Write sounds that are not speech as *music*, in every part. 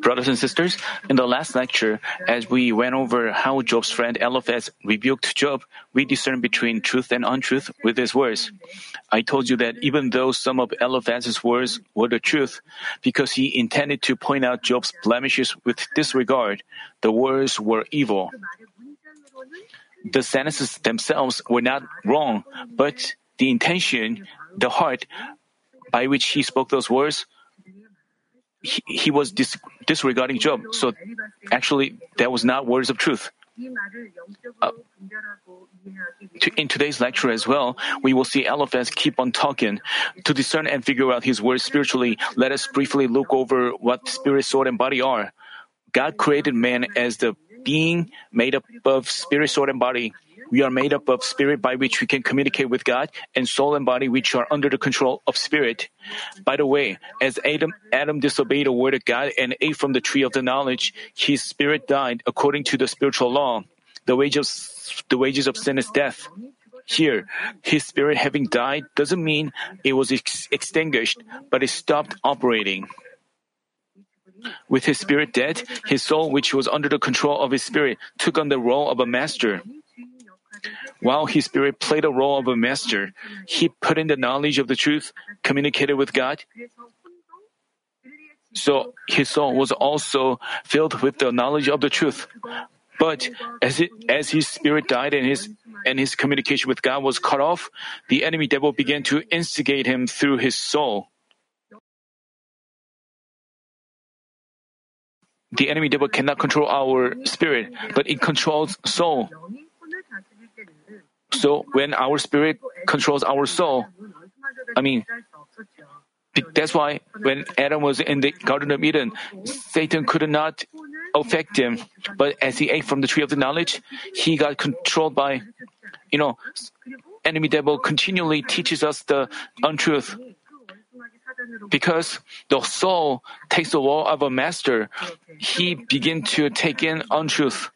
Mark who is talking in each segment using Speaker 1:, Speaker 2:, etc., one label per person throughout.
Speaker 1: Brothers and sisters, in the last lecture, as we went over how Job's friend Eliphaz rebuked Job, we discerned between truth and untruth with his words. I told you that even though some of Eliphaz's words were the truth, because he intended to point out Job's blemishes with disregard, the words were evil. The sentences themselves were not wrong, but the intention, the heart by which he spoke those words, he, he was dis, disregarding Job. So actually, that was not words of truth. Uh, to, in today's lecture as well, we will see Eliphaz keep on talking. To discern and figure out his words spiritually, let us briefly look over what spirit, soul, and body are. God created man as the being made up of spirit, soul, and body. We are made up of spirit by which we can communicate with God, and soul and body which are under the control of spirit. By the way, as Adam, Adam disobeyed the word of God and ate from the tree of the knowledge, his spirit died according to the spiritual law. The wages, the wages of sin is death. Here, his spirit having died doesn't mean it was ex- extinguished, but it stopped operating. With his spirit dead, his soul, which was under the control of his spirit, took on the role of a master. While his spirit played the role of a master, he put in the knowledge of the truth, communicated with God. So his soul was also filled with the knowledge of the truth. But as it, as his spirit died and his and his communication with God was cut off, the enemy devil began to instigate him through his soul. The enemy devil cannot control our spirit, but it controls soul. So when our spirit controls our soul, I mean, that's why when Adam was in the Garden of Eden, Satan could not affect him. But as he ate from the tree of the knowledge, he got controlled by, you know, enemy devil continually teaches us the untruth. Because the soul takes the role of a master, he begin to take in untruth.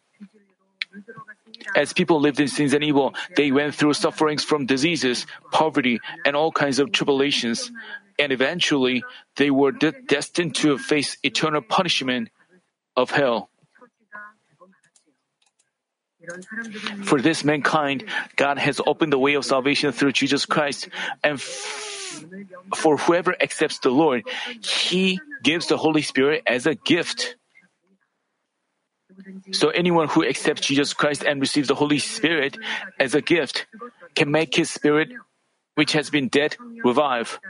Speaker 1: As people lived in sins and evil, they went through sufferings from diseases, poverty, and all kinds of tribulations. And eventually, they were de- destined to face eternal punishment of hell. For this mankind, God has opened the way of salvation through Jesus Christ. And f- for whoever accepts the Lord, He gives the Holy Spirit as a gift. So anyone who accepts Jesus Christ and receives the Holy Spirit as a gift can make his spirit, which has been dead, revive.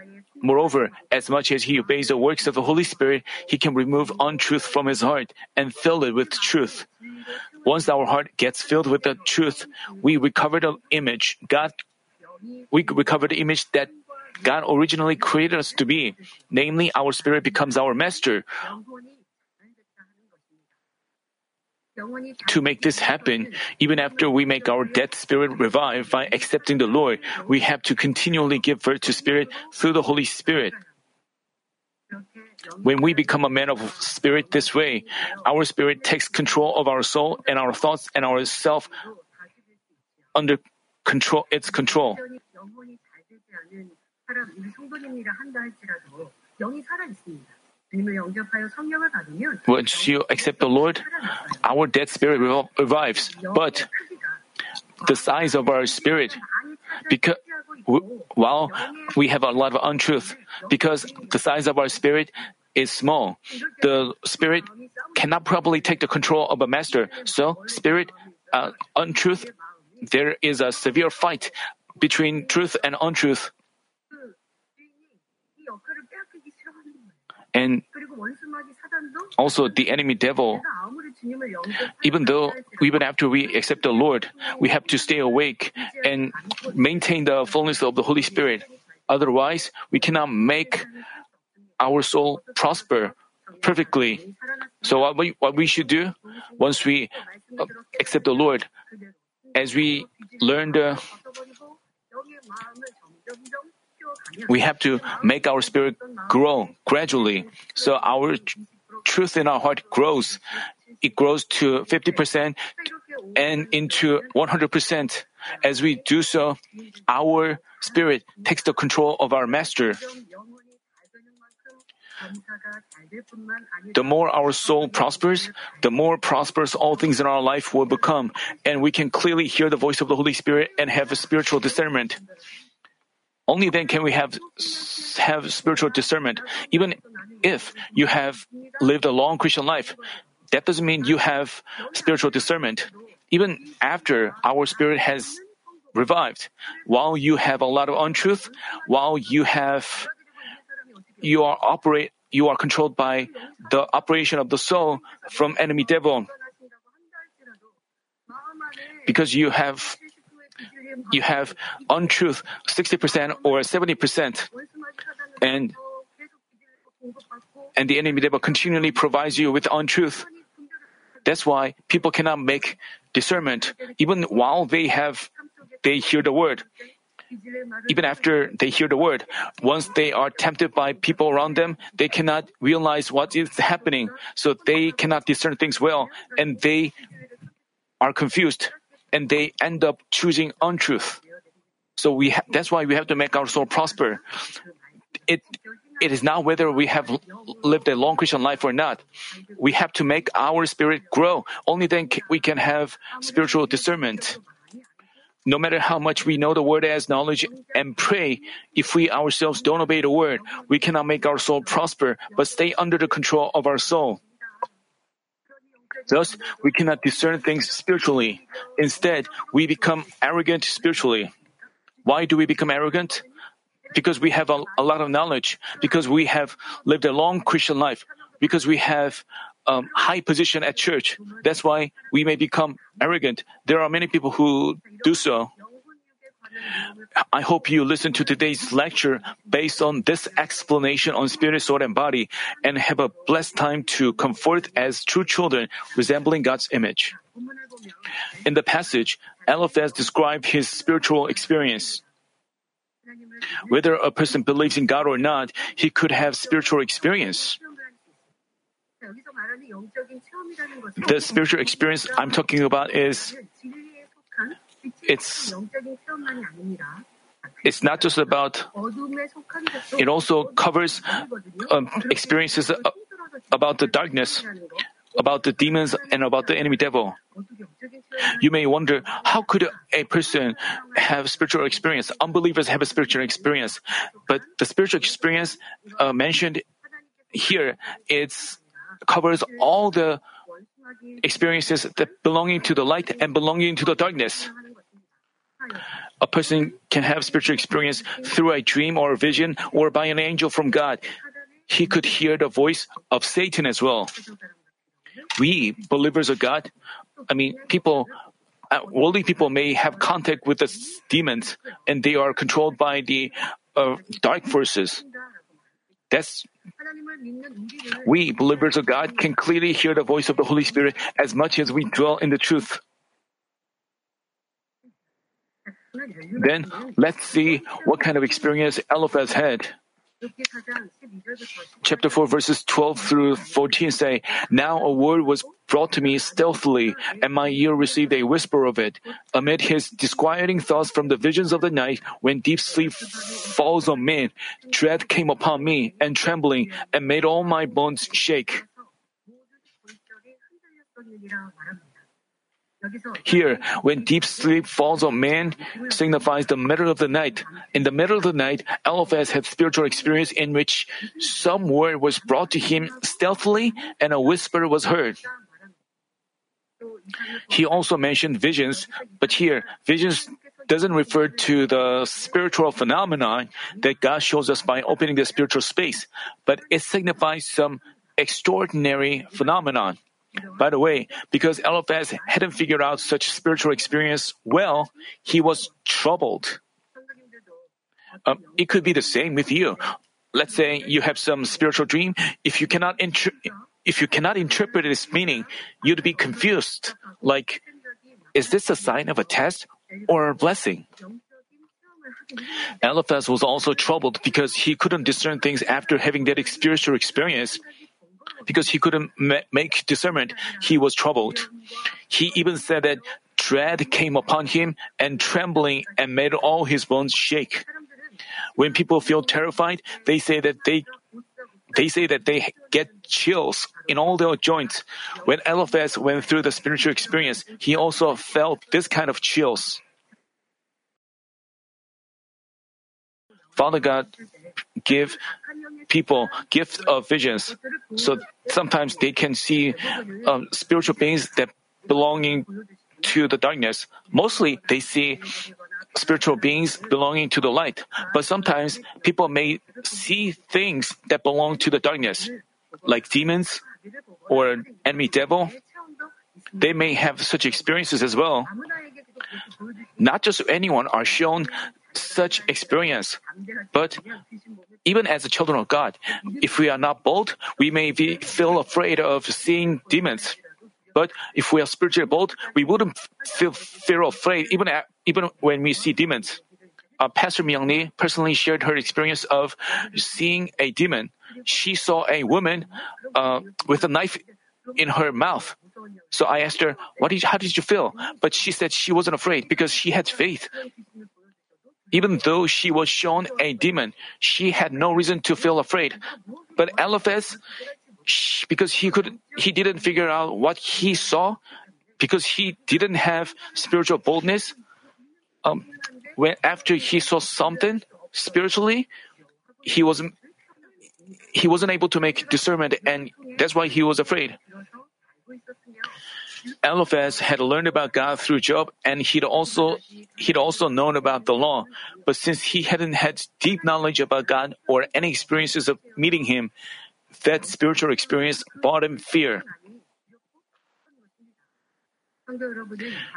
Speaker 1: Moreover, as much as he obeys the works of the Holy Spirit, he can remove untruth from his heart and fill it with truth. Once our heart gets filled with the truth, we recover the image God we recover the image that God originally created us to be. Namely, our spirit becomes our master. To make this happen, even after we make our dead spirit revive by accepting the Lord, we have to continually give birth to spirit through the Holy Spirit. When we become a man of spirit this way, our spirit takes control of our soul and our thoughts and our self under control its control. Once you accept the Lord, our dead spirit revives. But the size of our spirit, because while we have a lot of untruth, because the size of our spirit is small, the spirit cannot properly take the control of a master. So, spirit, uh, untruth, there is a severe fight between truth and untruth. And also the enemy devil. Even though, even after we accept the Lord, we have to stay awake and maintain the fullness of the Holy Spirit. Otherwise, we cannot make our soul prosper perfectly. So what we, what we should do once we uh, accept the Lord, as we learn the we have to make our spirit grow gradually. So our truth in our heart grows. It grows to 50% and into 100%. As we do so, our spirit takes the control of our master. The more our soul prospers, the more prosperous all things in our life will become, and we can clearly hear the voice of the Holy Spirit and have a spiritual discernment. Only then can we have have spiritual discernment. Even if you have lived a long Christian life, that doesn't mean you have spiritual discernment. Even after our spirit has revived, while you have a lot of untruth, while you have you are operate you are controlled by the operation of the soul from enemy devil because you have you have untruth 60% or 70% and and the enemy devil continually provides you with untruth. That's why people cannot make discernment. Even while they have they hear the word even after they hear the word, once they are tempted by people around them, they cannot realize what is happening, so they cannot discern things well, and they are confused, and they end up choosing untruth. So we ha- that's why we have to make our soul prosper. It it is not whether we have lived a long Christian life or not. We have to make our spirit grow. Only then we can have spiritual discernment. No matter how much we know the word as knowledge and pray, if we ourselves don't obey the word, we cannot make our soul prosper, but stay under the control of our soul. Thus, we cannot discern things spiritually. Instead, we become arrogant spiritually. Why do we become arrogant? Because we have a, a lot of knowledge, because we have lived a long Christian life, because we have um, high position at church. That's why we may become arrogant. There are many people who do so. I hope you listen to today's lecture based on this explanation on spirit, soul, and body and have a blessed time to come forth as true children resembling God's image. In the passage, Eliphaz described his spiritual experience. Whether a person believes in God or not, he could have spiritual experience. The spiritual experience I'm talking about is it's it's not just about it also covers um, experiences about the darkness about the demons and about the enemy devil. You may wonder how could a person have spiritual experience? Unbelievers have a spiritual experience. But the spiritual experience uh, mentioned here it's covers all the experiences that belonging to the light and belonging to the darkness. A person can have spiritual experience through a dream or a vision or by an angel from God. He could hear the voice of Satan as well. We, believers of God, I mean, people, uh, worldly people may have contact with the demons and they are controlled by the uh, dark forces. That's we, believers of God, can clearly hear the voice of the Holy Spirit as much as we dwell in the truth. Then let's see what kind of experience Eliphaz had. Chapter 4 verses 12 through 14 say, Now a word was brought to me stealthily, and my ear received a whisper of it. Amid his disquieting thoughts from the visions of the night, when deep sleep falls on men, dread came upon me, and trembling, and made all my bones shake. Here, when deep sleep falls on man, signifies the middle of the night. In the middle of the night, Eliphaz had spiritual experience in which some word was brought to him stealthily and a whisper was heard. He also mentioned visions, but here, visions doesn't refer to the spiritual phenomenon that God shows us by opening the spiritual space, but it signifies some extraordinary phenomenon. By the way, because Eliphaz hadn't figured out such spiritual experience well, he was troubled. Um, it could be the same with you. Let's say you have some spiritual dream. If you cannot inter- if you cannot interpret its meaning, you'd be confused. Like, is this a sign of a test or a blessing? Eliphaz was also troubled because he couldn't discern things after having that spiritual experience because he couldn't ma- make discernment, he was troubled. He even said that dread came upon him and trembling and made all his bones shake. When people feel terrified, they say that they they say that they get chills in all their joints. When Eliphaz went through the spiritual experience, he also felt this kind of chills. Father God give people gift of visions, so sometimes they can see um, spiritual beings that belonging to the darkness. Mostly, they see spiritual beings belonging to the light, but sometimes people may see things that belong to the darkness, like demons or enemy devil. They may have such experiences as well. Not just anyone are shown such experience, but even as children of God, if we are not bold, we may be, feel afraid of seeing demons. But if we are spiritually bold, we wouldn't feel fear afraid even at, even when we see demons. Uh, Pastor Myung personally shared her experience of seeing a demon. She saw a woman uh, with a knife in her mouth. So I asked her, "What did? How did you feel?" But she said she wasn't afraid because she had faith. Even though she was shown a demon, she had no reason to feel afraid. But Eliphaz, because he could, he didn't figure out what he saw, because he didn't have spiritual boldness. Um, when after he saw something spiritually, he wasn't he wasn't able to make discernment, and that's why he was afraid. Eliphaz had learned about God through Job, and he'd also he'd also known about the law. But since he hadn't had deep knowledge about God or any experiences of meeting Him, that spiritual experience brought him fear.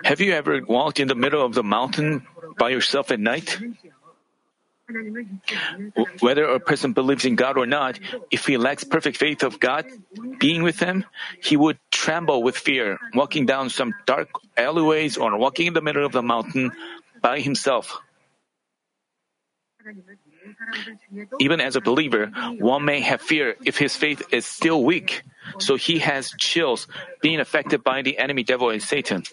Speaker 1: Have you ever walked in the middle of the mountain by yourself at night? Whether a person believes in God or not, if he lacks perfect faith of God being with him, he would tremble with fear, walking down some dark alleyways or walking in the middle of the mountain by himself. Even as a believer, one may have fear if his faith is still weak, so he has chills, being affected by the enemy devil and Satan.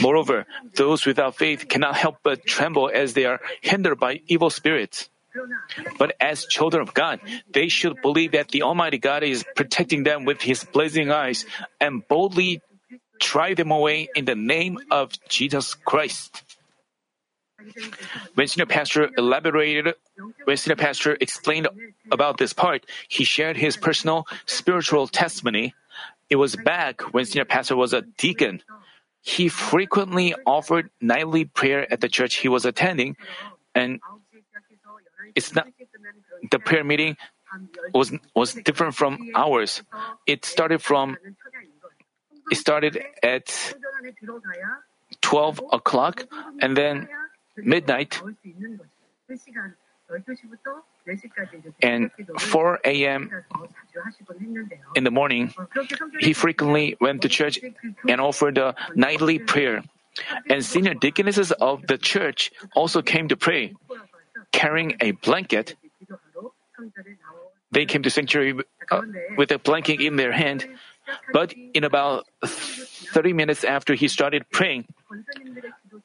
Speaker 1: Moreover, those without faith cannot help but tremble as they are hindered by evil spirits. But as children of God, they should believe that the Almighty God is protecting them with His blazing eyes and boldly drive them away in the name of Jesus Christ. When Senior Pastor elaborated, when Senior Pastor explained about this part, he shared his personal spiritual testimony. It was back when Senior Pastor was a deacon. He frequently offered nightly prayer at the church he was attending, and it's not the prayer meeting was was different from ours. It started from it started at 12 o'clock and then midnight and 4 a.m. in the morning, he frequently went to church and offered a nightly prayer. And senior deaconesses of the church also came to pray, carrying a blanket. They came to sanctuary uh, with a blanket in their hand. But in about 30 minutes after he started praying,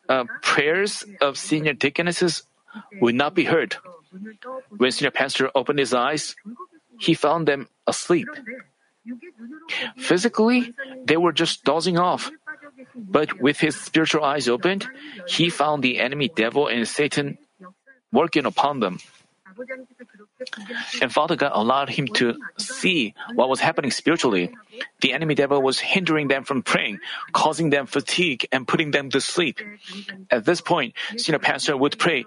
Speaker 1: uh, prayers of senior deaconesses would not be heard. When senior pastor opened his eyes, he found them asleep. Physically, they were just dozing off. But with his spiritual eyes opened, he found the enemy devil and Satan working upon them. And Father God allowed him to see what was happening spiritually. The enemy devil was hindering them from praying, causing them fatigue, and putting them to sleep. At this point, senior pastor would pray,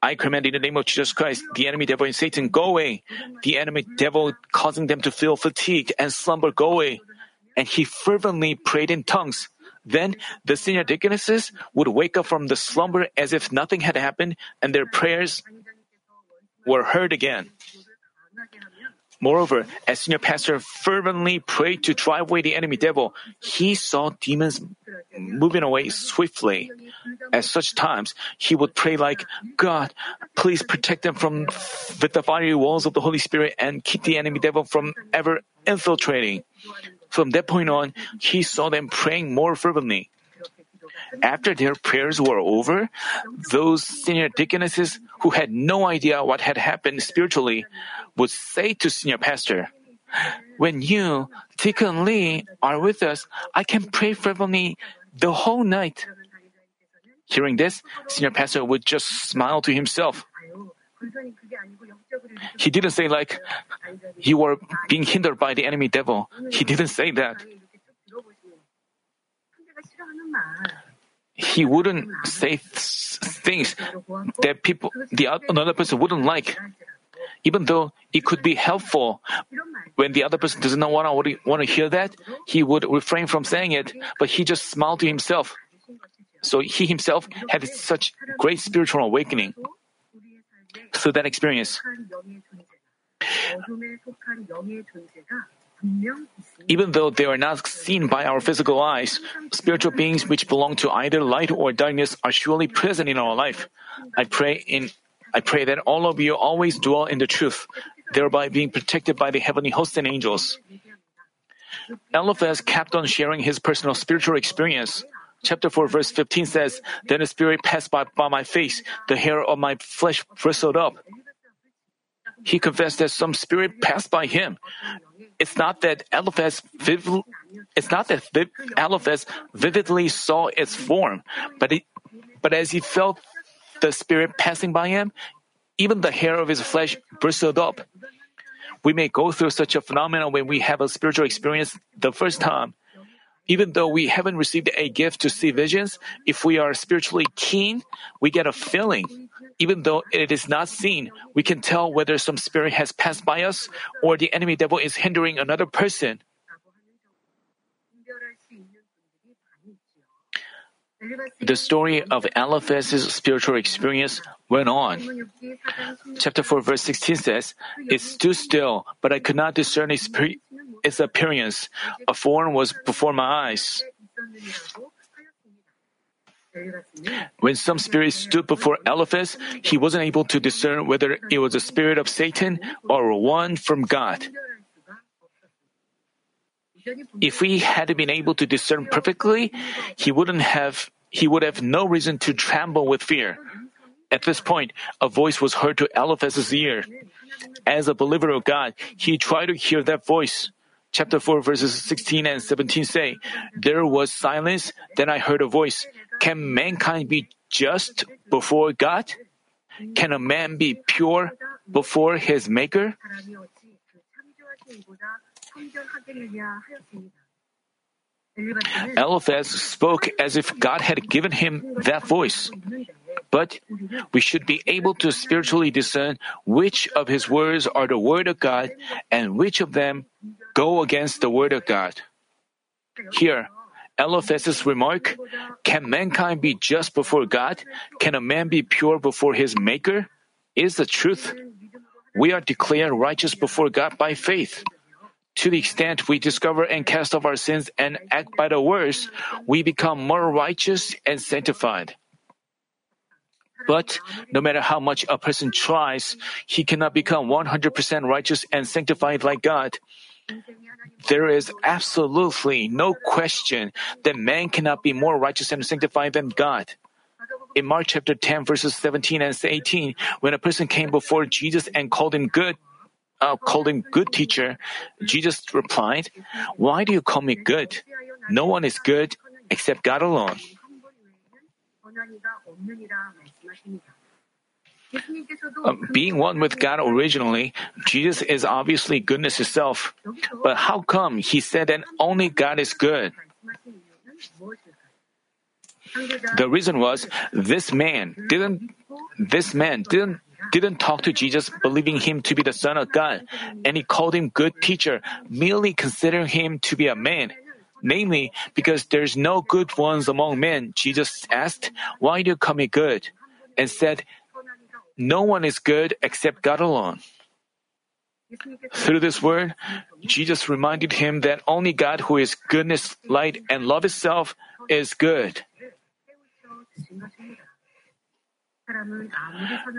Speaker 1: I command in the name of Jesus Christ, the enemy devil and Satan, go away. The enemy devil causing them to feel fatigue and slumber, go away. And he fervently prayed in tongues. Then the senior deaconesses would wake up from the slumber as if nothing had happened, and their prayers were heard again. Moreover, as senior pastor fervently prayed to drive away the enemy devil, he saw demons moving away swiftly. At such times, he would pray like, God, please protect them from with the fiery walls of the Holy Spirit and keep the enemy devil from ever infiltrating. From that point on, he saw them praying more fervently. After their prayers were over, those senior deaconesses who had no idea what had happened spiritually would say to senior pastor, When you, Deacon Lee, are with us, I can pray fervently the whole night. Hearing this, senior pastor would just smile to himself. He didn't say like, you were being hindered by the enemy devil. He didn't say that. He wouldn't say th- things that people, the another person wouldn't like. Even though it could be helpful, when the other person doesn't want to want to hear that, he would refrain from saying it. But he just smiled to himself. So he himself had such great spiritual awakening through that experience. Even though they are not seen by our physical eyes, spiritual beings which belong to either light or darkness are surely present in our life. I pray in I pray that all of you always dwell in the truth, thereby being protected by the heavenly hosts and angels. Eliphaz kept on sharing his personal spiritual experience. Chapter 4, verse 15 says, Then the Spirit passed by, by my face, the hair of my flesh bristled up. He confessed that some spirit passed by him. It's not that Eliphaz, it's not that viv- Eliphaz vividly saw its form, but it, but as he felt the spirit passing by him, even the hair of his flesh bristled up. We may go through such a phenomenon when we have a spiritual experience the first time. Even though we haven't received a gift to see visions, if we are spiritually keen, we get a feeling. Even though it is not seen, we can tell whether some spirit has passed by us or the enemy devil is hindering another person. The story of Eliphaz's spiritual experience went on. Chapter 4, verse 16 says, It stood still, but I could not discern its, its appearance. A form was before my eyes. When some spirit stood before Eliphaz, he wasn't able to discern whether it was a spirit of Satan or one from God. If he had been able to discern perfectly, he wouldn't have he would have no reason to tremble with fear. At this point, a voice was heard to Eliphaz's ear. As a believer of God, he tried to hear that voice. Chapter 4 verses 16 and 17 say, There was silence, then I heard a voice. Can mankind be just before God? Can a man be pure before his maker? Eliphaz spoke as if God had given him that voice. But we should be able to spiritually discern which of his words are the word of God and which of them go against the word of God. Here, Eliphaz's remark, Can mankind be just before God? Can a man be pure before his Maker? is the truth. We are declared righteous before God by faith. To the extent we discover and cast off our sins and act by the words, we become more righteous and sanctified. But no matter how much a person tries, he cannot become 100% righteous and sanctified like God. There is absolutely no question that man cannot be more righteous and sanctified than God. In Mark chapter 10 verses 17 and 18, when a person came before Jesus and called him good, uh, called him good teacher, Jesus replied, Why do you call me good? No one is good except God alone. Uh, being one with God originally, Jesus is obviously goodness itself. But how come he said that only God is good? The reason was this man didn't this man didn't didn't talk to Jesus believing him to be the Son of God, and he called him good teacher, merely considering him to be a man. Namely, because there's no good ones among men, Jesus asked, Why do you call me good? And said, No one is good except God alone. Through this word, Jesus reminded him that only God, who is goodness, light, and love itself, is good.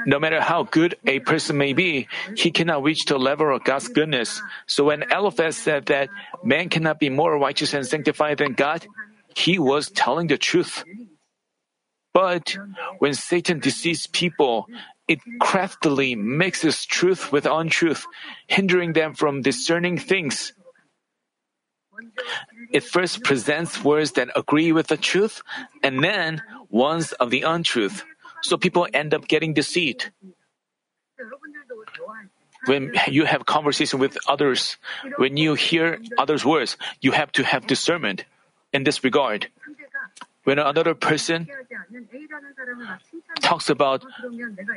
Speaker 1: No matter how good a person may be, he cannot reach the level of God's goodness. So when Eliphaz said that man cannot be more righteous and sanctified than God, he was telling the truth. But when Satan deceives people, it craftily mixes truth with untruth, hindering them from discerning things. It first presents words that agree with the truth and then ones of the untruth. So people end up getting deceived. When you have conversation with others, when you hear others' words, you have to have discernment in this regard. When another person talks about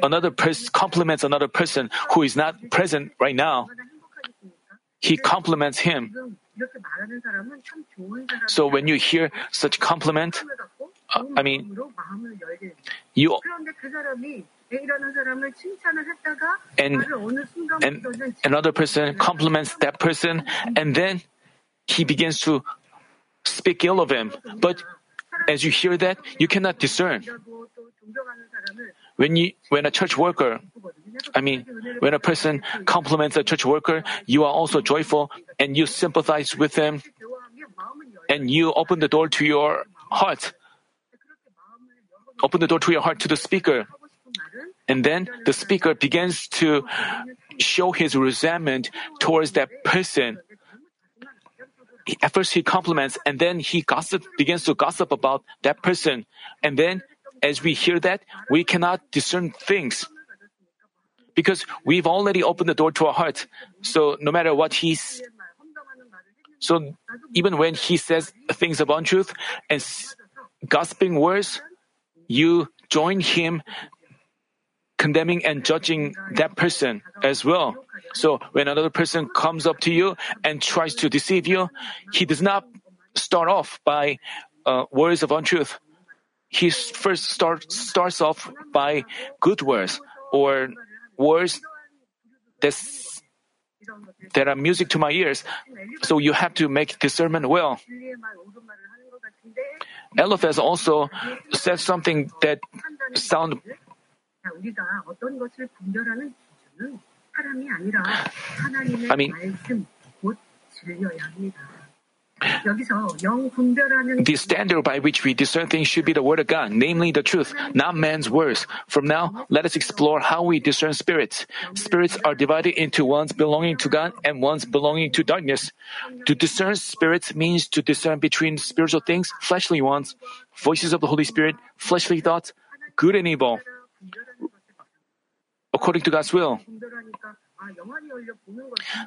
Speaker 1: another person, compliments another person who is not present right now, he compliments him. So when you hear such compliment, uh, I mean, you and, and another person compliments that person, and then he begins to speak ill of him. But as you hear that, you cannot discern. When you when a church worker, I mean, when a person compliments a church worker, you are also joyful and you sympathize with them, and you open the door to your heart. Open the door to your heart to the speaker. And then the speaker begins to show his resentment towards that person. At first he compliments and then he gossip, begins to gossip about that person. And then as we hear that, we cannot discern things. Because we've already opened the door to our heart. So no matter what he's, so even when he says things of untruth and gossiping words, you join him condemning and judging that person as well. So when another person comes up to you and tries to deceive you, he does not start off by uh, words of untruth. He first start, starts off by good words or words that's, that are music to my ears. So you have to make discernment well. Eliphaz also said something that sound I mean, the standard by which we discern things should be the Word of God, namely the truth, not man's words. From now, let us explore how we discern spirits. Spirits are divided into ones belonging to God and ones belonging to darkness. To discern spirits means to discern between spiritual things, fleshly ones, voices of the Holy Spirit, fleshly thoughts, good and evil according to God's will.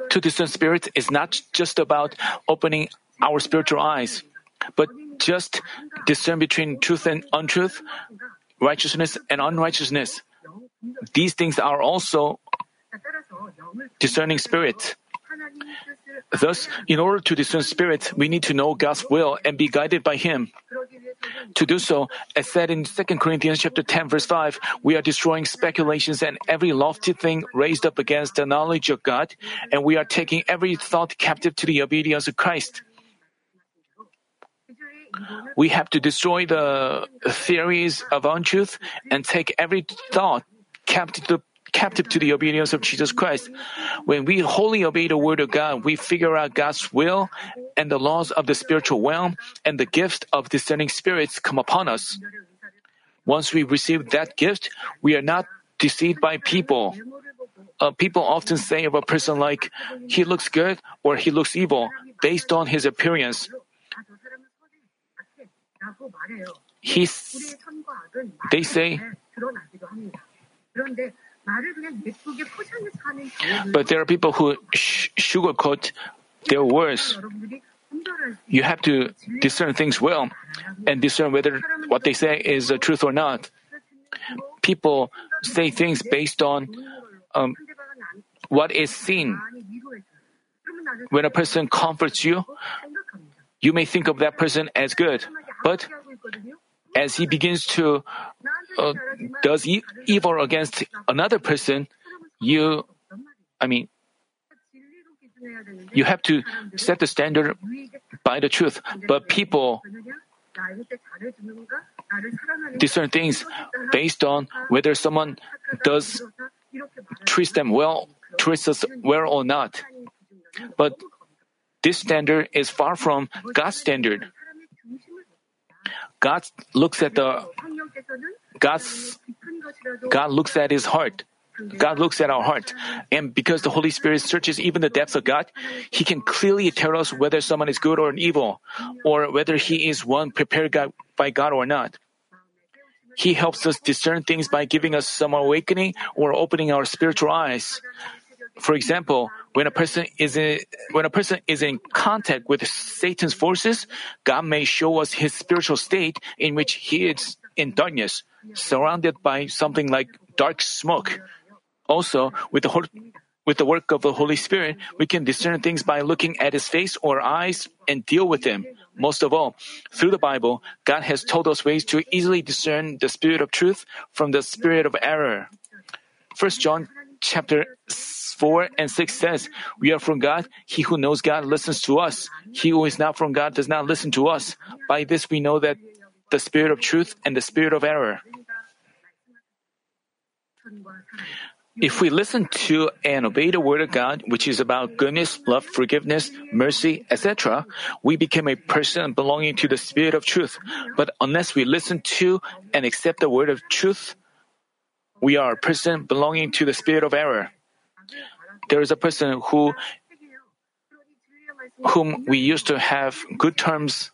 Speaker 1: To discern spirits is not just about opening our spiritual eyes, but just discern between truth and untruth, righteousness and unrighteousness. These things are also discerning spirits. Thus, in order to discern spirits, we need to know God's will and be guided by Him. To do so, as said in 2 Corinthians chapter 10 verse 5, we are destroying speculations and every lofty thing raised up against the knowledge of God, and we are taking every thought captive to the obedience of Christ. We have to destroy the theories of untruth and take every thought captive to captive to the obedience of Jesus Christ. When we wholly obey the word of God, we figure out God's will and the laws of the spiritual realm and the gift of discerning spirits come upon us. Once we receive that gift, we are not deceived by people. Uh, people often say of a person like, he looks good or he looks evil based on his appearance. He's, they say, but there are people who sh- sugarcoat their words. You have to discern things well and discern whether what they say is the truth or not. People say things based on um, what is seen. When a person comforts you, you may think of that person as good, but as he begins to uh, does e- evil against another person, you, I mean, you have to set the standard by the truth. But people discern things based on whether someone does treat them well, treats us well or not. But this standard is far from God's standard. God looks at the God's, God looks at his heart. God looks at our heart. And because the Holy Spirit searches even the depths of God, He can clearly tell us whether someone is good or evil, or whether he is one prepared by God or not. He helps us discern things by giving us some awakening or opening our spiritual eyes. For example, when a person is in, when a person is in contact with Satan's forces, God may show us his spiritual state in which he is in darkness, surrounded by something like dark smoke. Also, with the whole, with the work of the Holy Spirit, we can discern things by looking at his face or eyes and deal with them. Most of all, through the Bible, God has told us ways to easily discern the spirit of truth from the spirit of error. 1 John chapter 4 and 6 says, We are from God. He who knows God listens to us. He who is not from God does not listen to us. By this we know that the spirit of truth and the spirit of error. If we listen to and obey the word of God, which is about goodness, love, forgiveness, mercy, etc., we become a person belonging to the spirit of truth. But unless we listen to and accept the word of truth, we are a person belonging to the spirit of error there is a person who whom we used to have good terms.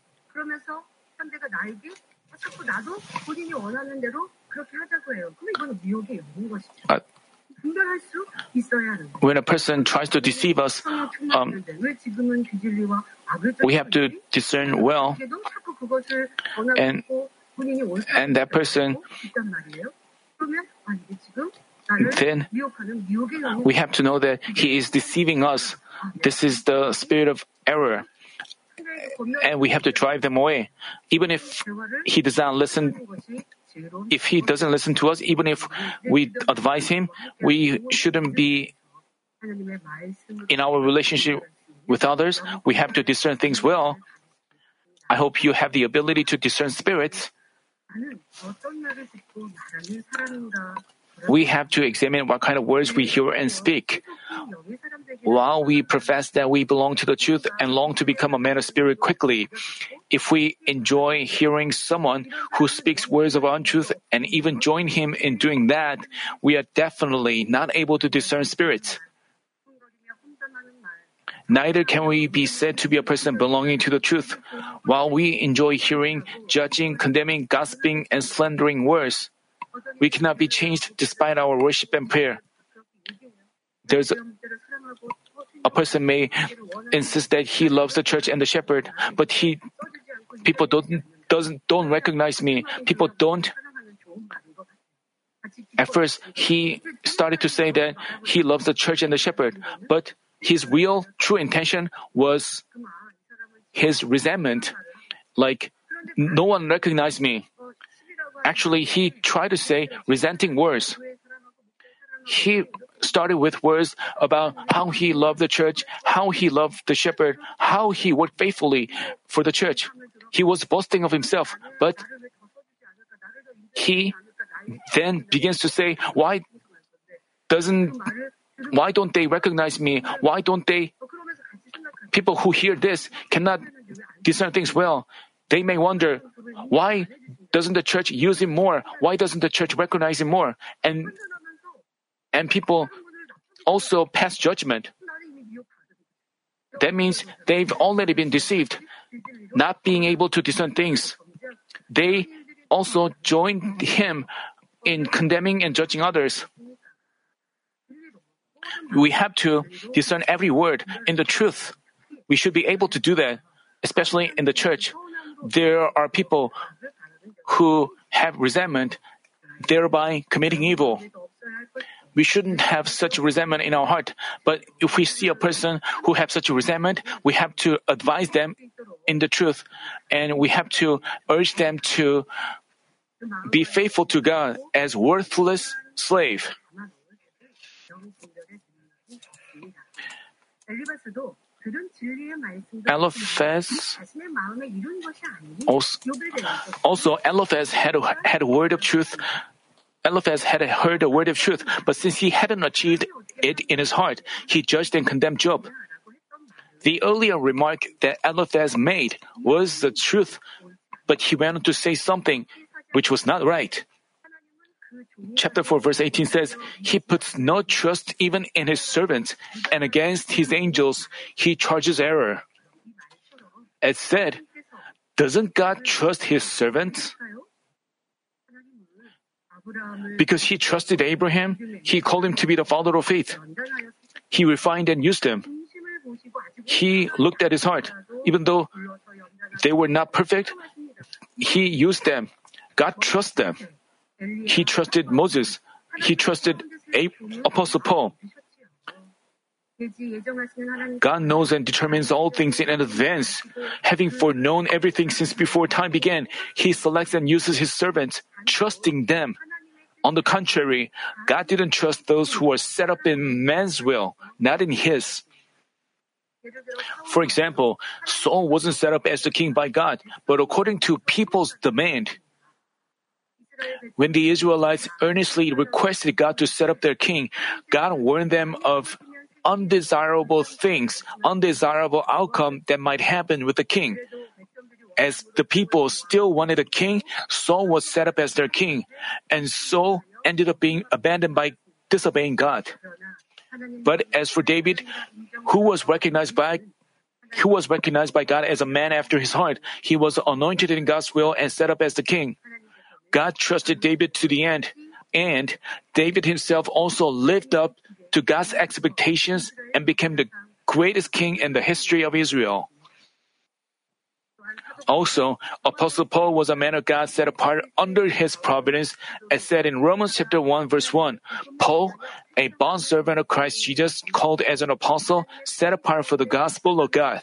Speaker 2: Uh,
Speaker 1: when a person tries to deceive us, um, we have to discern well, and, and that person then we have to know that he is deceiving us. This is the spirit of error. And we have to drive them away. Even if he does not listen, if he doesn't listen to us, even if we advise him, we shouldn't be in our relationship with others. We have to discern things well. I hope you have the ability to discern spirits we have to examine what kind of words we hear and speak. While we profess that we belong to the truth and long to become a man of spirit quickly, if we enjoy hearing someone who speaks words of untruth and even join him in doing that, we are definitely not able to discern spirits. Neither can we be said to be a person belonging to the truth, while we enjoy hearing, judging, condemning, gossiping, and slandering words. We cannot be changed despite our worship and prayer. There's a, a person may insist that he loves the church and the shepherd, but he people don't doesn't don't recognize me. People don't. At first, he started to say that he loves the church and the shepherd, but his real true intention was his resentment. Like no one recognized me. Actually, he tried to say resenting words. He started with words about how he loved the church, how he loved the shepherd, how he worked faithfully for the church. He was boasting of himself, but he then begins to say, why doesn't, why don't they recognize me? Why don't they, people who hear this cannot discern things well. They may wonder, why doesn't the church use it more? Why doesn't the church recognize it more? And and people also pass judgment. That means they've already been deceived, not being able to discern things. They also join him in condemning and judging others. We have to discern every word in the truth. We should be able to do that, especially in the church. There are people who have resentment, thereby committing evil. We shouldn't have such resentment in our heart, but if we see a person who have such resentment, we have to advise them in the truth, and we have to urge them to be faithful to God as worthless slave. Eliphaz also, also Eliphaz had had a word of truth. Eliphaz had heard a word of truth, but since he hadn't achieved it in his heart, he judged and condemned Job. The earlier remark that Eliphaz made was the truth, but he went on to say something which was not right. Chapter 4 verse 18 says, He puts no trust even in his servants, and against his angels he charges error. It said, doesn't God trust his servants? Because he trusted Abraham, he called him to be the father of faith. He refined and used him. He looked at his heart. Even though they were not perfect, he used them. God trusts them. He trusted Moses. He trusted Apostle Paul. God knows and determines all things in advance. Having foreknown everything since before time began, He selects and uses His servants, trusting them. On the contrary, God didn't trust those who are set up in man's will, not in His. For example, Saul wasn't set up as the king by God, but according to people's demand. When the Israelites earnestly requested God to set up their king, God warned them of undesirable things, undesirable outcome that might happen with the king. As the people still wanted a king, Saul was set up as their king, and Saul ended up being abandoned by disobeying God. But as for David, who was recognized by who was recognized by God as a man after his heart, he was anointed in God's will and set up as the king. God trusted David to the end, and David himself also lived up to God's expectations and became the greatest king in the history of Israel. Also, Apostle Paul was a man of God set apart under his providence, as said in Romans chapter 1 verse 1. Paul, a bondservant of Christ Jesus, called as an apostle, set apart for the gospel of God.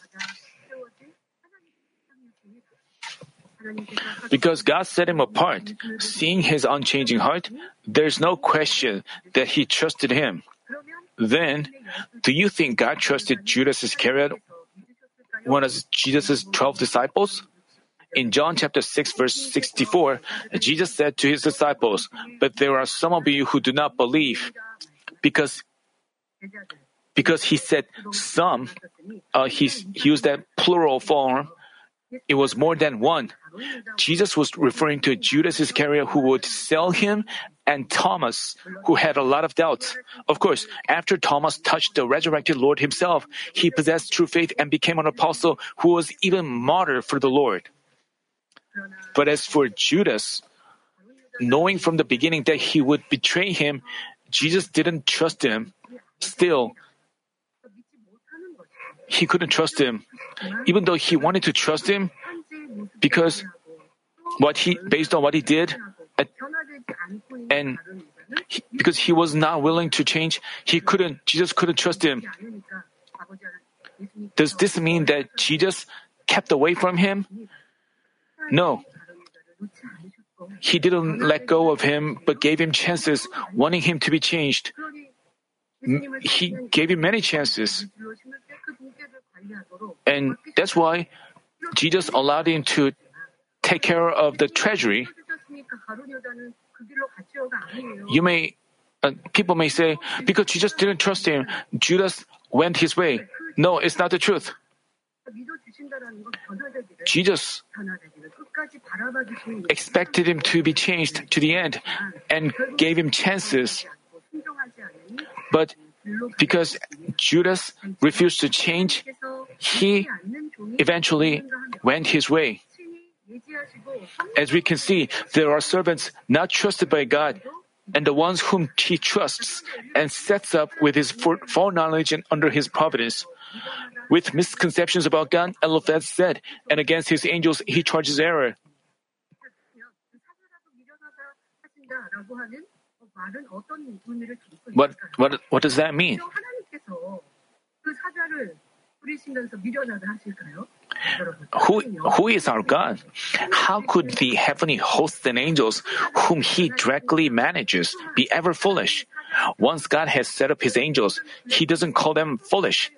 Speaker 1: Because God set him apart, seeing his unchanging heart, there's no question that he trusted him. Then, do you think God trusted Judas Iscariot, one of Jesus' 12 disciples? In John chapter 6 verse 64, Jesus said to his disciples, But there are some of you who do not believe. Because because he said some, uh, he, he used that plural form. It was more than one. Jesus was referring to Judas Iscariot who would sell him and Thomas who had a lot of doubts. Of course, after Thomas touched the resurrected Lord himself, he possessed true faith and became an apostle who was even martyr for the Lord. But as for Judas, knowing from the beginning that he would betray him, Jesus didn't trust him. Still, he couldn't trust him. Even though he wanted to trust him, because what he based on what he did and he, because he was not willing to change he couldn't jesus couldn't trust him. Does this mean that jesus kept away from him? No. He didn't let go of him but gave him chances wanting him to be changed. He gave him many chances and that's why jesus allowed him to take care of the treasury, you may, uh, people may say, because Jesus didn't trust him, Judas went his way. No, it's not the truth. Jesus expected him to be changed to the end and gave him chances. But because Judas refused to change, he eventually went his way. As we can see, there are servants not trusted by God, and the ones whom he trusts and sets up with his foreknowledge and under his providence. With misconceptions about God, Eliphaz said, and against his angels he charges error. What, what, what does that mean? Who, who is our God? How could the heavenly hosts and angels, whom He directly manages, be ever foolish? Once God has set up His angels, He doesn't call them foolish.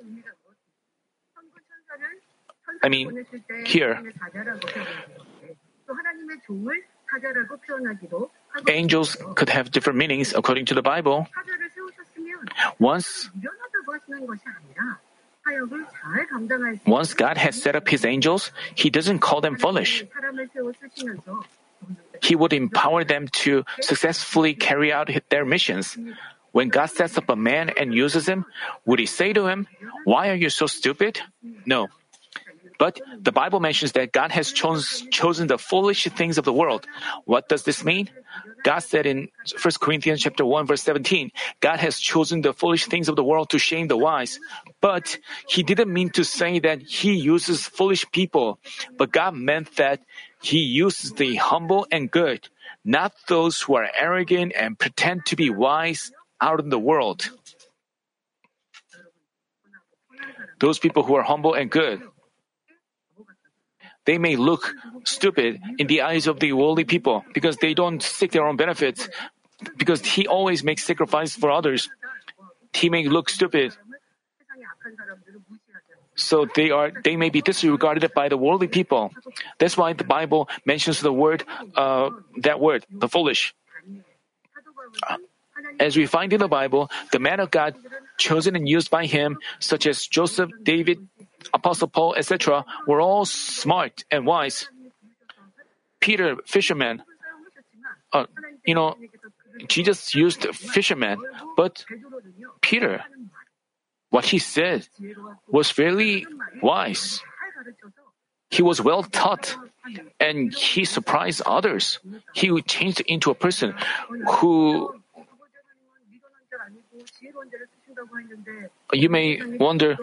Speaker 1: I mean, here, angels could have different meanings according to the Bible. Once, once God has set up his angels, he doesn't call them foolish. He would empower them to successfully carry out their missions. When God sets up a man and uses him, would he say to him, Why are you so stupid? No, but the Bible mentions that God has chose, chosen the foolish things of the world. What does this mean? God said in 1 Corinthians chapter 1 verse 17, God has chosen the foolish things of the world to shame the wise. But he didn't mean to say that he uses foolish people, but God meant that he uses the humble and good, not those who are arrogant and pretend to be wise out in the world. Those people who are humble and good they may look stupid in the eyes of the worldly people because they don't seek their own benefits, because he always makes sacrifice for others. He may look stupid. So they are they may be disregarded by the worldly people. That's why the Bible mentions the word uh, that word, the foolish. As we find in the Bible, the man of God chosen and used by him, such as Joseph, David, Apostle Paul, etc., were all smart and wise. Peter, fisherman, uh, you know, Jesus used fisherman, but Peter, what he said was fairly wise. He was well taught and he surprised others. He changed into a person who you may wonder,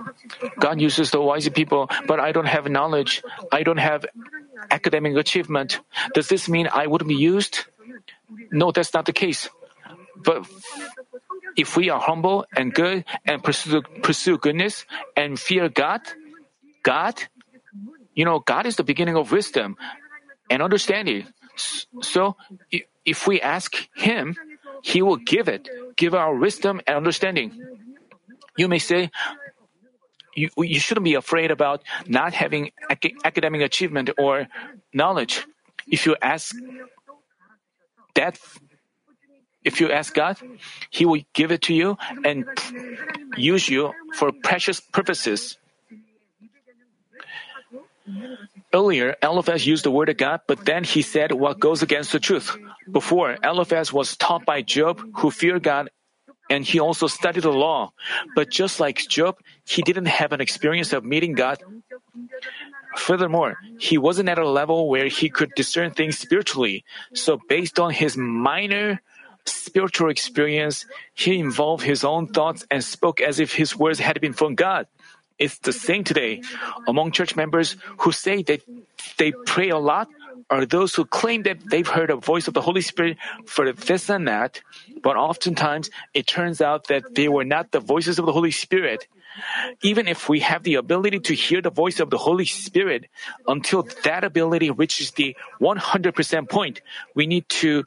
Speaker 1: God uses the wise people, but I don't have knowledge. I don't have academic achievement. Does this mean I wouldn't be used? No, that's not the case. But if we are humble and good and pursue, pursue goodness and fear God, God, you know, God is the beginning of wisdom and understanding. So if we ask Him, He will give it, give our wisdom and understanding. You may say, you, you shouldn't be afraid about not having ac- academic achievement or knowledge. If you ask that, if you ask God, He will give it to you and use you for precious purposes. Earlier, Eliphaz used the word of God, but then he said what goes against the truth. Before, Eliphaz was taught by Job, who feared God, and he also studied the law. But just like Job, he didn't have an experience of meeting God. Furthermore, he wasn't at a level where he could discern things spiritually. So, based on his minor spiritual experience, he involved his own thoughts and spoke as if his words had been from God. It's the same today. Among church members who say that they pray a lot are those who claim that they've heard a voice of the Holy Spirit for this and that, but oftentimes it turns out that they were not the voices of the Holy Spirit. Even if we have the ability to hear the voice of the Holy Spirit, until that ability reaches the 100% point, we need to,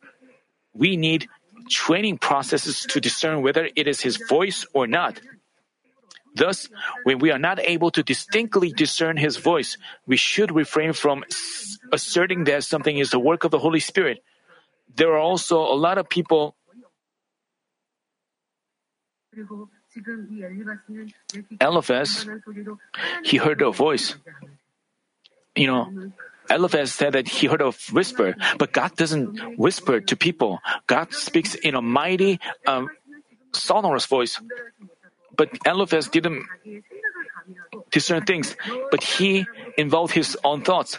Speaker 1: we need training processes to discern whether it is His voice or not. Thus, when we are not able to distinctly discern His voice, we should refrain from asserting that something is the work of the Holy Spirit. There are also a lot of people. Eliphaz, he heard a voice. You know, Eliphaz said that he heard a whisper, but God doesn't whisper to people. God speaks in a mighty, um, sonorous voice. But Eliphaz didn't discern things, but he involved his own thoughts.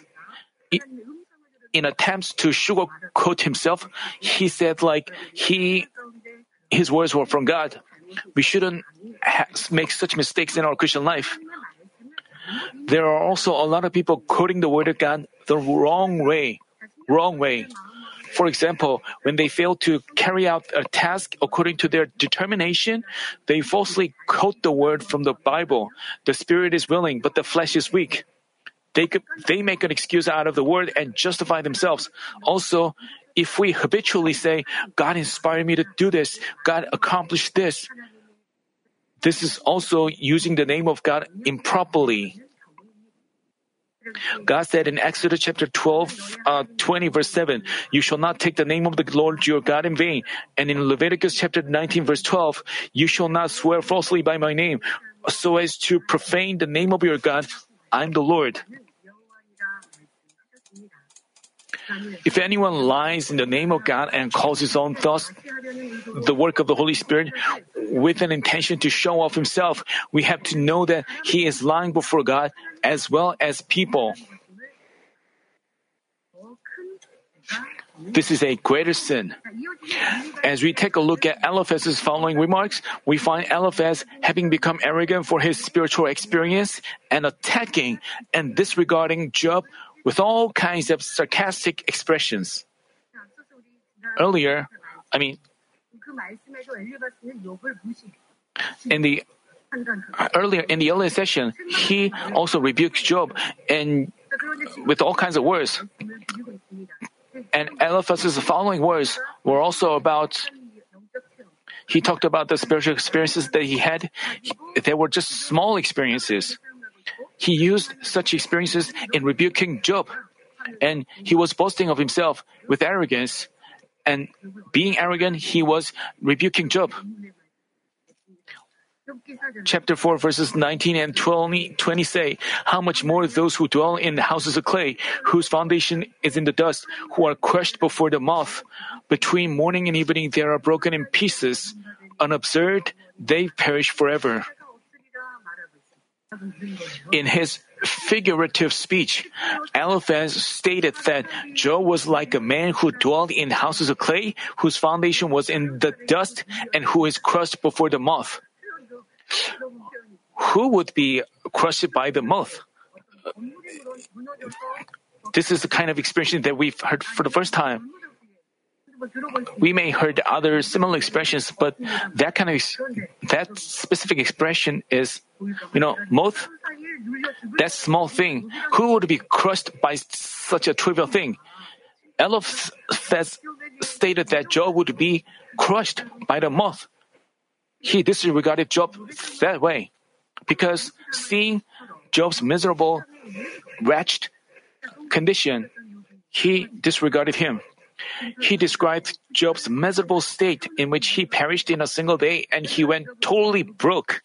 Speaker 1: In attempts to sugarcoat himself, he said like he his words were from God. We shouldn't ha- make such mistakes in our Christian life. There are also a lot of people quoting the word of God the wrong way, wrong way. For example, when they fail to carry out a task according to their determination, they falsely quote the word from the Bible. The spirit is willing, but the flesh is weak. They could, they make an excuse out of the word and justify themselves. Also, if we habitually say, God inspired me to do this, God accomplished this, this is also using the name of God improperly. God said in Exodus chapter 12, uh, 20 verse 7, you shall not take the name of the Lord your God in vain. And in Leviticus chapter 19 verse 12, you shall not swear falsely by my name. so as to profane the name of your God. I'm the Lord. If anyone lies in the name of God and calls his own thoughts the work of the Holy Spirit with an intention to show off himself, we have to know that he is lying before God as well as people. This is a greater sin. As we take a look at Eliphaz's following remarks, we find Eliphaz having become arrogant for his spiritual experience and attacking and disregarding Job with all kinds of sarcastic expressions. Earlier, I mean, in the earlier in the earlier session, he also rebuked Job and with all kinds of words. And Eliphaz's following words were also about. He talked about the spiritual experiences that he had. They were just small experiences. He used such experiences in rebuking Job, and he was boasting of himself with arrogance. And being arrogant, he was rebuking Job. Chapter 4, verses 19 and 20, 20, say, How much more those who dwell in houses of clay, whose foundation is in the dust, who are crushed before the moth. Between morning and evening they are broken in pieces. Unobserved, they perish forever. In his figurative speech, Eliphaz stated that Job was like a man who dwelled in houses of clay, whose foundation was in the dust, and who is crushed before the moth. Who would be crushed by the moth? This is the kind of expression that we've heard for the first time. We may heard other similar expressions, but that kind of that specific expression is, you know, moth. That small thing. Who would be crushed by such a trivial thing? Eliphaz stated that Job would be crushed by the moth. He disregarded Job that way because seeing Job's miserable, wretched condition, he disregarded him. He described Job's miserable state in which he perished in a single day and he went totally broke.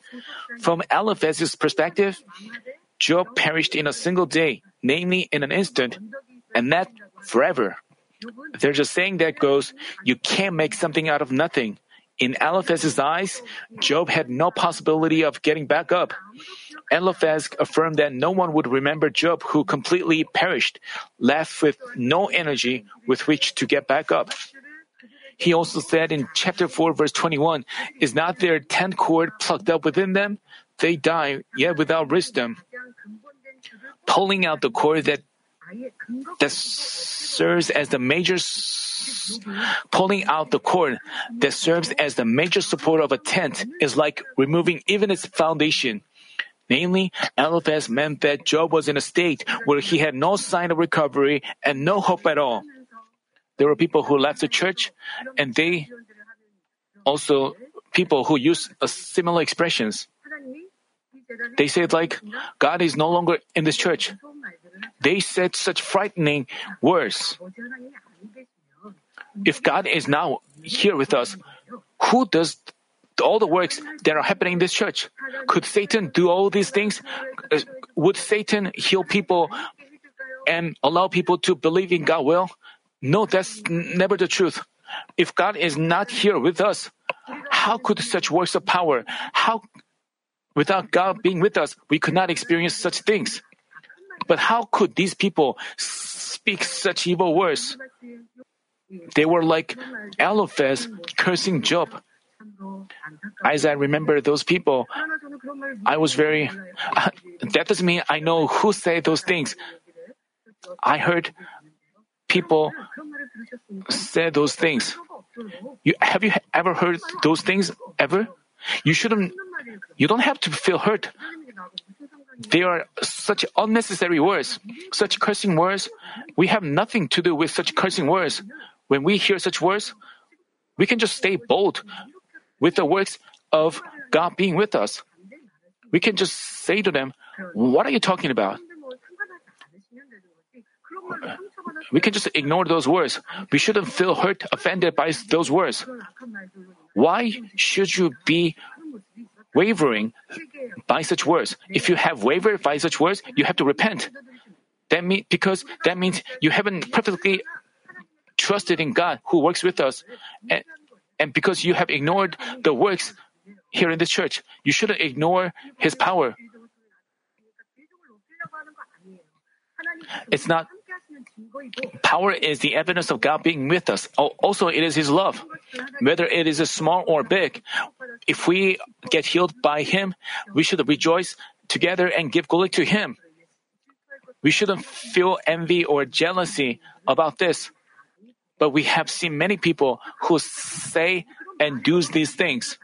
Speaker 1: From Eliphaz's perspective, Job perished in a single day, namely in an instant, and that forever. There's a saying that goes, you can't make something out of nothing. In Eliphaz's eyes, Job had no possibility of getting back up. Eliphaz affirmed that no one would remember Job who completely perished, left with no energy with which to get back up. He also said in chapter 4 verse 21, Is not their tenth cord plucked up within them? They die, yet without wisdom. Pulling out the cord that, that serves as the major Pulling out the cord that serves as the major support of a tent is like removing even its foundation. Namely, Eliphaz meant that Job was in a state where he had no sign of recovery and no hope at all. There were people who left the church, and they also people who use uh, similar expressions. They said like, God is no longer in this church. They said such frightening words. If God is now here with us, who does all the works that are happening in this church? Could Satan do all these things? Uh, would Satan heal people and allow people to believe in God will? No, that's never the truth. If God is not here with us, how could such works of power, how, without God being with us, we could not experience such things? But how could these people speak such evil words? They were like Eliphaz cursing Job. As I remember those people, I was very. Uh, *laughs* that doesn't mean I know who said those things. I heard people say those things. You, have you ever heard those things ever? You shouldn't. You don't have to feel hurt. They are such unnecessary words, such cursing words. We have nothing to do with such cursing words. When we hear such words, we can just stay bold with the works of God being with us. We can just say to them, What are you talking about? We can just ignore those words. We shouldn't feel hurt, offended by those words. Why should you be wavering by such words. If you have wavered by such words, you have to repent. That mean because that means you haven't perfectly trusted in God who works with us, and, and because you have ignored the works here in the church, you shouldn't ignore His power. It's not power is the evidence of God being with us. Also, it is His love. Whether it is a small or big, if we get healed by Him, we should rejoice together and give glory to Him. We shouldn't feel envy or jealousy about this. But we have seen many people who say and do these things.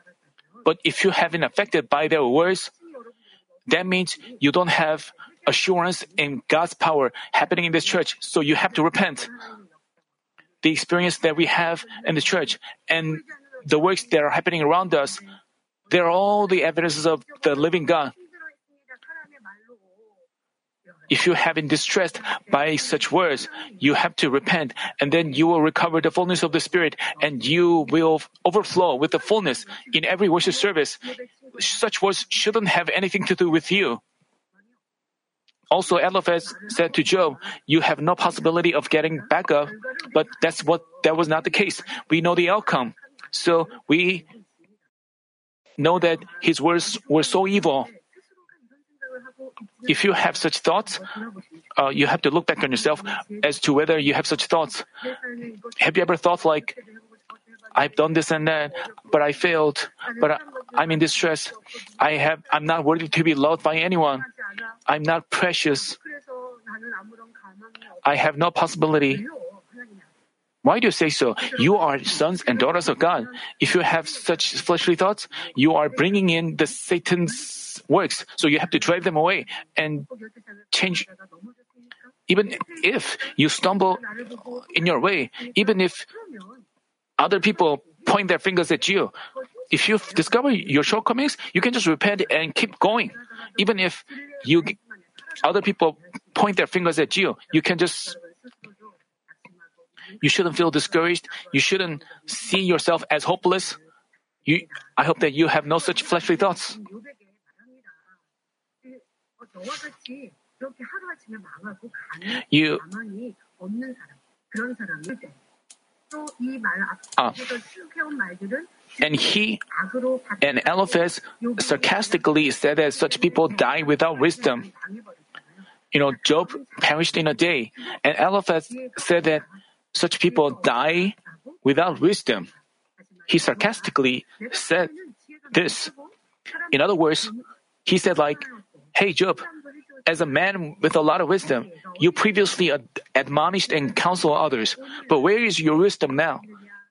Speaker 1: But if you have been affected by their words, that means you don't have assurance in God's power happening in this church, so you have to repent. The experience that we have in the church and the works that are happening around us, they're all the evidences of the living God. If you have been distressed by such words, you have to repent, and then you will recover the fullness of the Spirit, and you will overflow with the fullness in every worship service. Such words shouldn't have anything to do with you. Also, Eliphaz said to Job, "You have no possibility of getting back up," but that's what that was not the case. We know the outcome, so we know that his words were so evil. If you have such thoughts, uh, you have to look back on yourself as to whether you have such thoughts. Have you ever thought like, I've done this and that, but I failed, but I'm in distress. I have, I'm not worthy to be loved by anyone. I'm not precious. I have no possibility. Why do you say so? You are sons and daughters of God. If you have such fleshly thoughts, you are bringing in the Satan's works. So you have to drive them away and change. Even if you stumble in your way, even if other people point their fingers at you, if you discover your shortcomings, you can just repent and keep going. Even if you other people point their fingers at you, you can just you shouldn't feel discouraged. You shouldn't see yourself as hopeless. You, I hope that you have no such fleshly thoughts. You, uh, and he and Eliphaz sarcastically said that such people die without wisdom. You know, Job perished in a day, and Eliphaz said that such people die without wisdom. He sarcastically said this. In other words, he said like, Hey Job, as a man with a lot of wisdom, you previously ad- admonished and counseled others, but where is your wisdom now?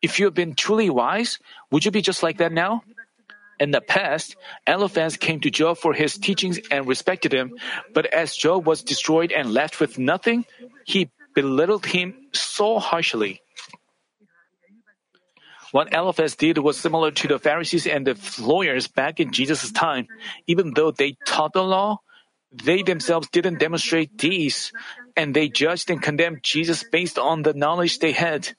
Speaker 1: If you have been truly wise, would you be just like that now? In the past, Eliphaz came to Job for his teachings and respected him, but as Job was destroyed and left with nothing, he belittled him so harshly. What Eliphaz did was similar to the Pharisees and the lawyers back in Jesus' time. Even though they taught the law, they themselves didn't demonstrate these, and they judged and condemned Jesus based on the knowledge they had.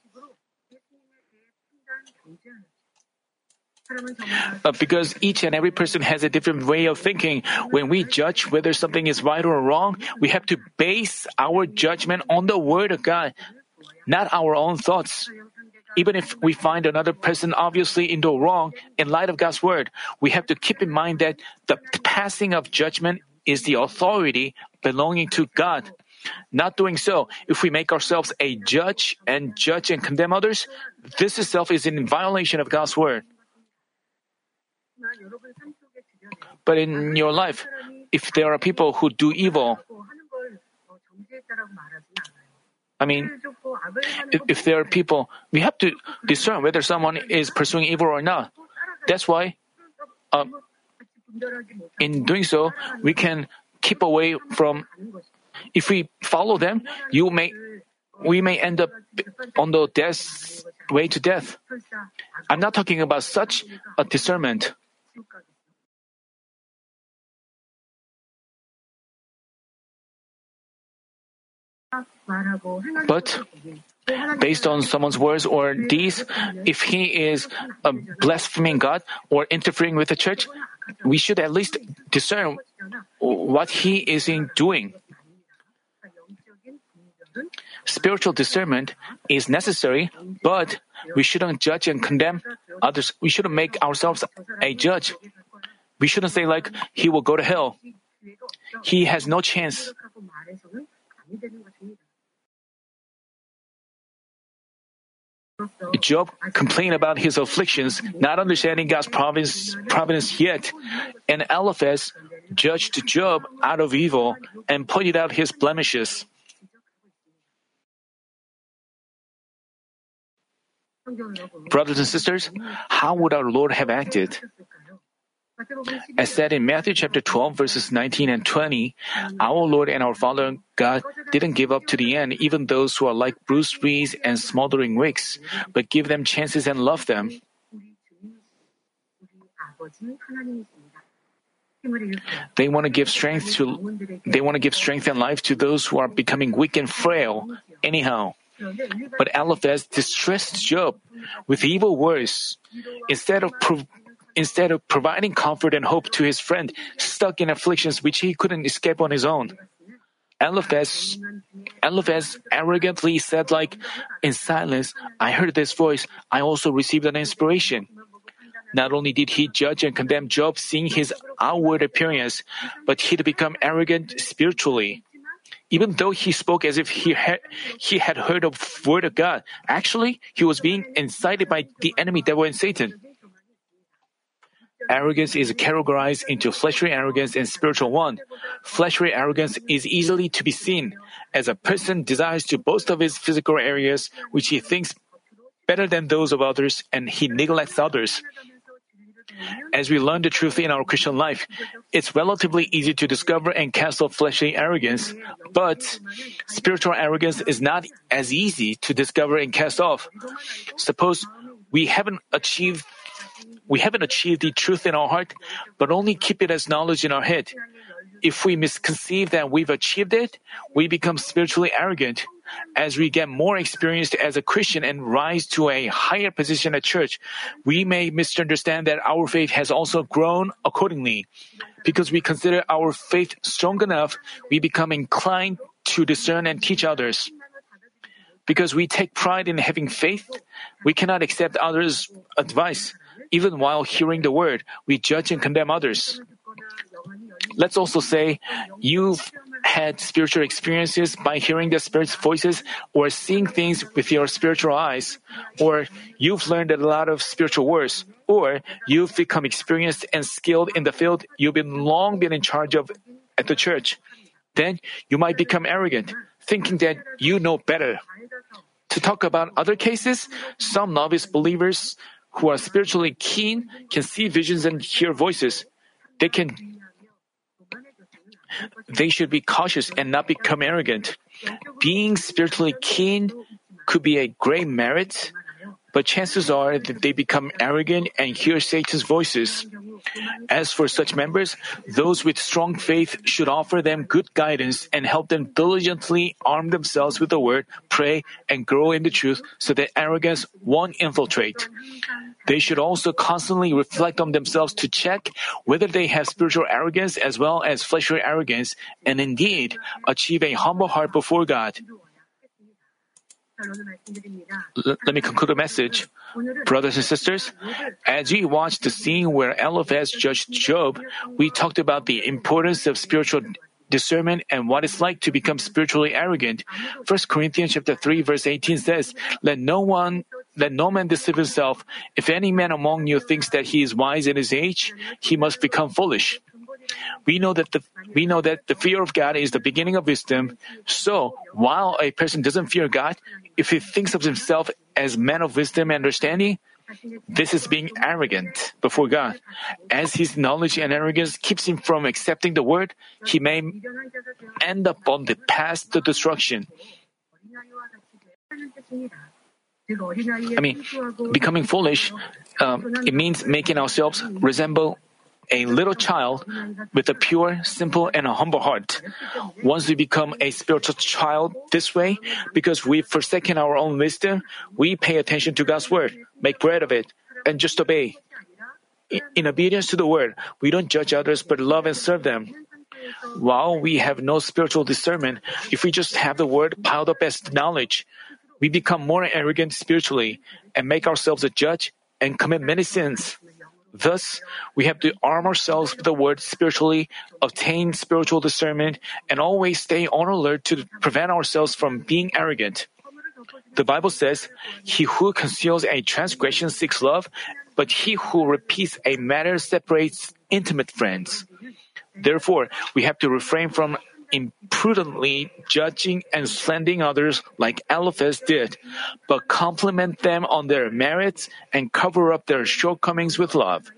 Speaker 1: Uh, because each and every person has a different way of thinking. When we judge whether something is right or wrong, we have to base our judgment on the Word of God, not our own thoughts. Even if we find another person obviously in the wrong, in light of God's Word, we have to keep in mind that the passing of judgment is the authority belonging to God. Not doing so, if we make ourselves a judge and judge and condemn others, this itself is in violation of God's Word. But in your life, if there are people who do evil, I mean, if, there are people, we have to discern whether someone is pursuing evil or not. That's why, uh, in doing so, we can keep away from. If we follow them, you may, we may end up on the death way to death. I'm not talking about such a discernment. But based on someone's words or deeds, if he is uh, blaspheming God or interfering with the church, we should at least discern what he is in doing. Spiritual discernment is necessary, but we shouldn't judge and condemn others. We shouldn't make ourselves a judge. We shouldn't say like he will go to hell. He has no chance. Job complained about his afflictions, not understanding God's providence, providence yet, and Eliphaz judged Job out of evil and pointed out his blemishes. Brothers and sisters, how would our Lord have acted? As said in Matthew chapter 12, verses 19 and 20, our Lord and our Father God didn't give up to the end even those who are like bruised reeds and smoldering wicks, but give them chances and love them. They want to give strength to they want to give strength and life to those who are becoming weak and frail. Anyhow, but Eliphaz distressed Job with evil words. Instead of prov- instead of providing comfort and hope to his friend stuck in afflictions which he couldn't escape on his own. Eliphaz, Eliphaz arrogantly said like, in silence, I heard this voice, I also received an inspiration. Not only did he judge and condemn Job seeing his outward appearance, but he'd become arrogant spiritually. Even though he spoke as if he had, he had heard a word of God, actually, he was being incited by the enemy devil and Satan. Arrogance is categorized into fleshly arrogance and spiritual one. Fleshly arrogance is easily to be seen as a person desires to boast of his physical areas which he thinks better than those of others and he neglects others. As we learn the truth in our Christian life, it's relatively easy to discover and cast off fleshly arrogance, but spiritual arrogance is not as easy to discover and cast off. Suppose we haven't achieved we haven't achieved the truth in our heart, but only keep it as knowledge in our head. If we misconceive that we've achieved it, we become spiritually arrogant. As we get more experienced as a Christian and rise to a higher position at church, we may misunderstand that our faith has also grown accordingly. Because we consider our faith strong enough, we become inclined to discern and teach others. Because we take pride in having faith, we cannot accept others' advice. Even while hearing the word, we judge and condemn others. Let's also say you've had spiritual experiences by hearing the Spirit's voices or seeing things with your spiritual eyes, or you've learned a lot of spiritual words, or you've become experienced and skilled in the field you've been long been in charge of at the church. Then you might become arrogant, thinking that you know better. To talk about other cases, some novice believers who are spiritually keen can see visions and hear voices. They can they should be cautious and not become arrogant. Being spiritually keen could be a great merit, but chances are that they become arrogant and hear Satan's voices. As for such members, those with strong faith should offer them good guidance and help them diligently arm themselves with the word, pray, and grow in the truth so that arrogance won't infiltrate. They should also constantly reflect on themselves to check whether they have spiritual arrogance as well as fleshly arrogance and indeed achieve a humble heart before God. Let me conclude the message. Brothers and sisters, as we watched the scene where Eliphaz judged Job, we talked about the importance of spiritual discernment and what it's like to become spiritually arrogant. 1 Corinthians chapter 3 verse 18 says, Let no one let no man deceive himself. If any man among you thinks that he is wise in his age, he must become foolish. We know that the we know that the fear of God is the beginning of wisdom. So while a person doesn't fear God, if he thinks of himself as man of wisdom and understanding, this is being arrogant before God. As his knowledge and arrogance keeps him from accepting the word, he may end up on the path to destruction. I mean, becoming foolish, um, it means making ourselves resemble a little child with a pure, simple, and a humble heart. Once we become a spiritual child this way, because we've forsaken our own wisdom, we pay attention to God's word, make bread of it, and just obey. In obedience to the word, we don't judge others but love and serve them. While we have no spiritual discernment, if we just have the word piled up as knowledge, we become more arrogant spiritually and make ourselves a judge and commit many sins. Thus, we have to arm ourselves with the word spiritually, obtain spiritual discernment, and always stay on alert to prevent ourselves from being arrogant. The Bible says, He who conceals a transgression seeks love, but he who repeats a matter separates intimate friends. Therefore, we have to refrain from imprudently judging and slandering others like Eliphaz did, but compliment them on their merits and cover up their shortcomings with love.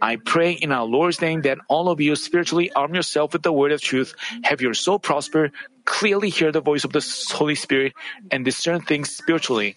Speaker 1: I pray in our Lord's name that all of you spiritually arm yourself with the word of truth, have your soul prosper, clearly hear the voice of the Holy Spirit, and discern things spiritually.